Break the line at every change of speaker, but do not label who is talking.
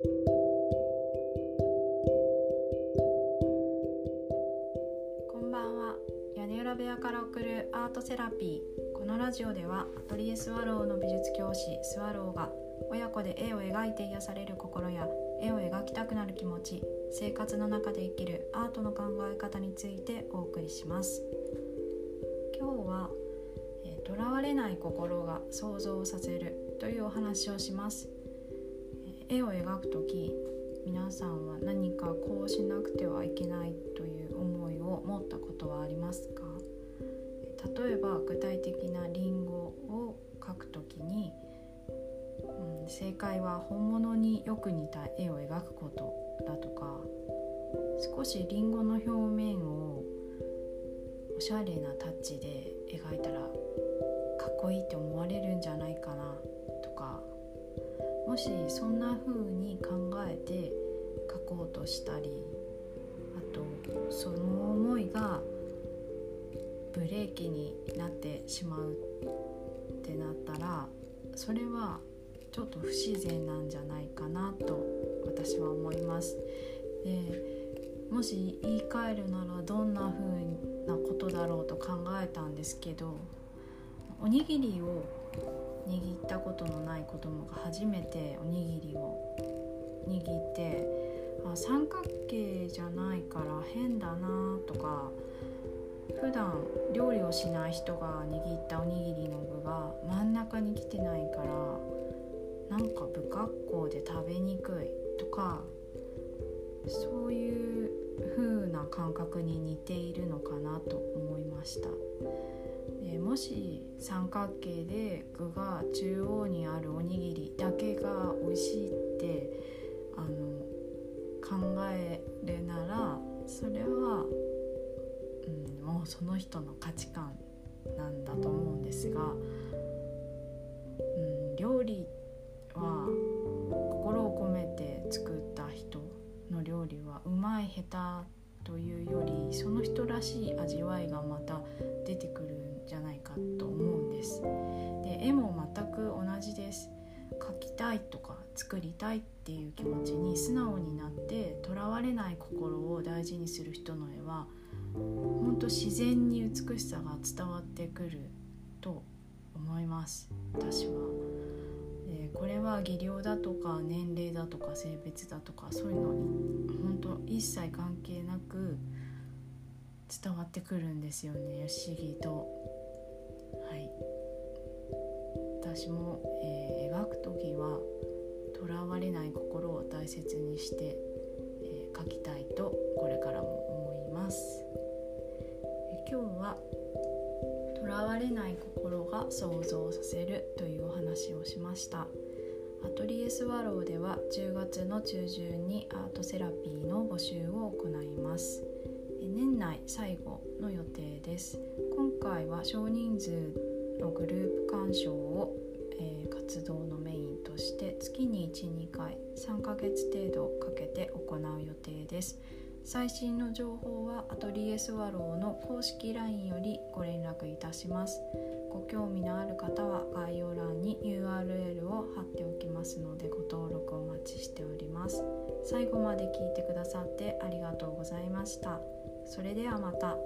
こんばんは。屋根裏部屋から送るアートセラピー。このラジオではアトリエスワローの美術教師スワローが親子で絵を描いて癒される心や絵を描きたくなる気持ち生活の中で生きるアートの考え方についてお送りします。今日はとらわれない心が想像させるというお話をします。絵を描く時皆さんは何かこうしなくてはいけないという思いを持ったことはありますか？例えば具体的なリンゴを描く時に、うん、正解は本物によく似た絵を描くことだとか少しリンゴの表面をおしゃれなタッチで描いたらかっこいいって思われるんじゃないかなとかもしそんな風に考えて書こうとしたりあとその思いがブレーキになってしまうってなったらそれはちょっと不自然なんじゃないかなと私は思います。でもし言い換えるならどんな風なことだろうと考えたんですけどおにぎりを握ったことのない子供が初めておにぎりを握ってあ三角形じゃないから変だなとか普段料理をしない人が握ったおにぎりの具が真ん中に来てないからなんか不格好で食べにくいとかそういう風な感覚に似ているのかなと思いました。でもし三角形で具が中央にあるおにぎりだけが美味しいってあの考えるならそれは、うん、もうその人の価値観なんだと思うんですが、うん、料理は心を込めて作った人の料理はうまい下手というよりその人らしい味わいがまた出てくるく同じです。描きたいとか作りたいっていう気持ちに素直になってとらわれない心を大事にする人の絵は本当自然に美しさが伝わってくると思います。私は、え、これは技量だとか年齢だとか性別だとかそういうのに本当一切関係なく伝わってくるんですよね。不思議と。私も、えー、描く時はとらわれない心を大切にして、えー、描きたいとこれからも思います、え、今日はとらわれない心が想像させるというお話をしました。アトリエスワローでは10月の中旬にアートセラピーの募集を行います。年内最後の予定です。今回は少人数のグループ鑑賞を、活動のメインとして月に12回3ヶ月程度かけて行う予定です最新の情報はアトリエスワローの公式 LINE よりご連絡いたしますご興味のある方は概要欄に URL を貼っておきますのでご登録お待ちしております最後まで聞いてくださってありがとうございました。それではまた。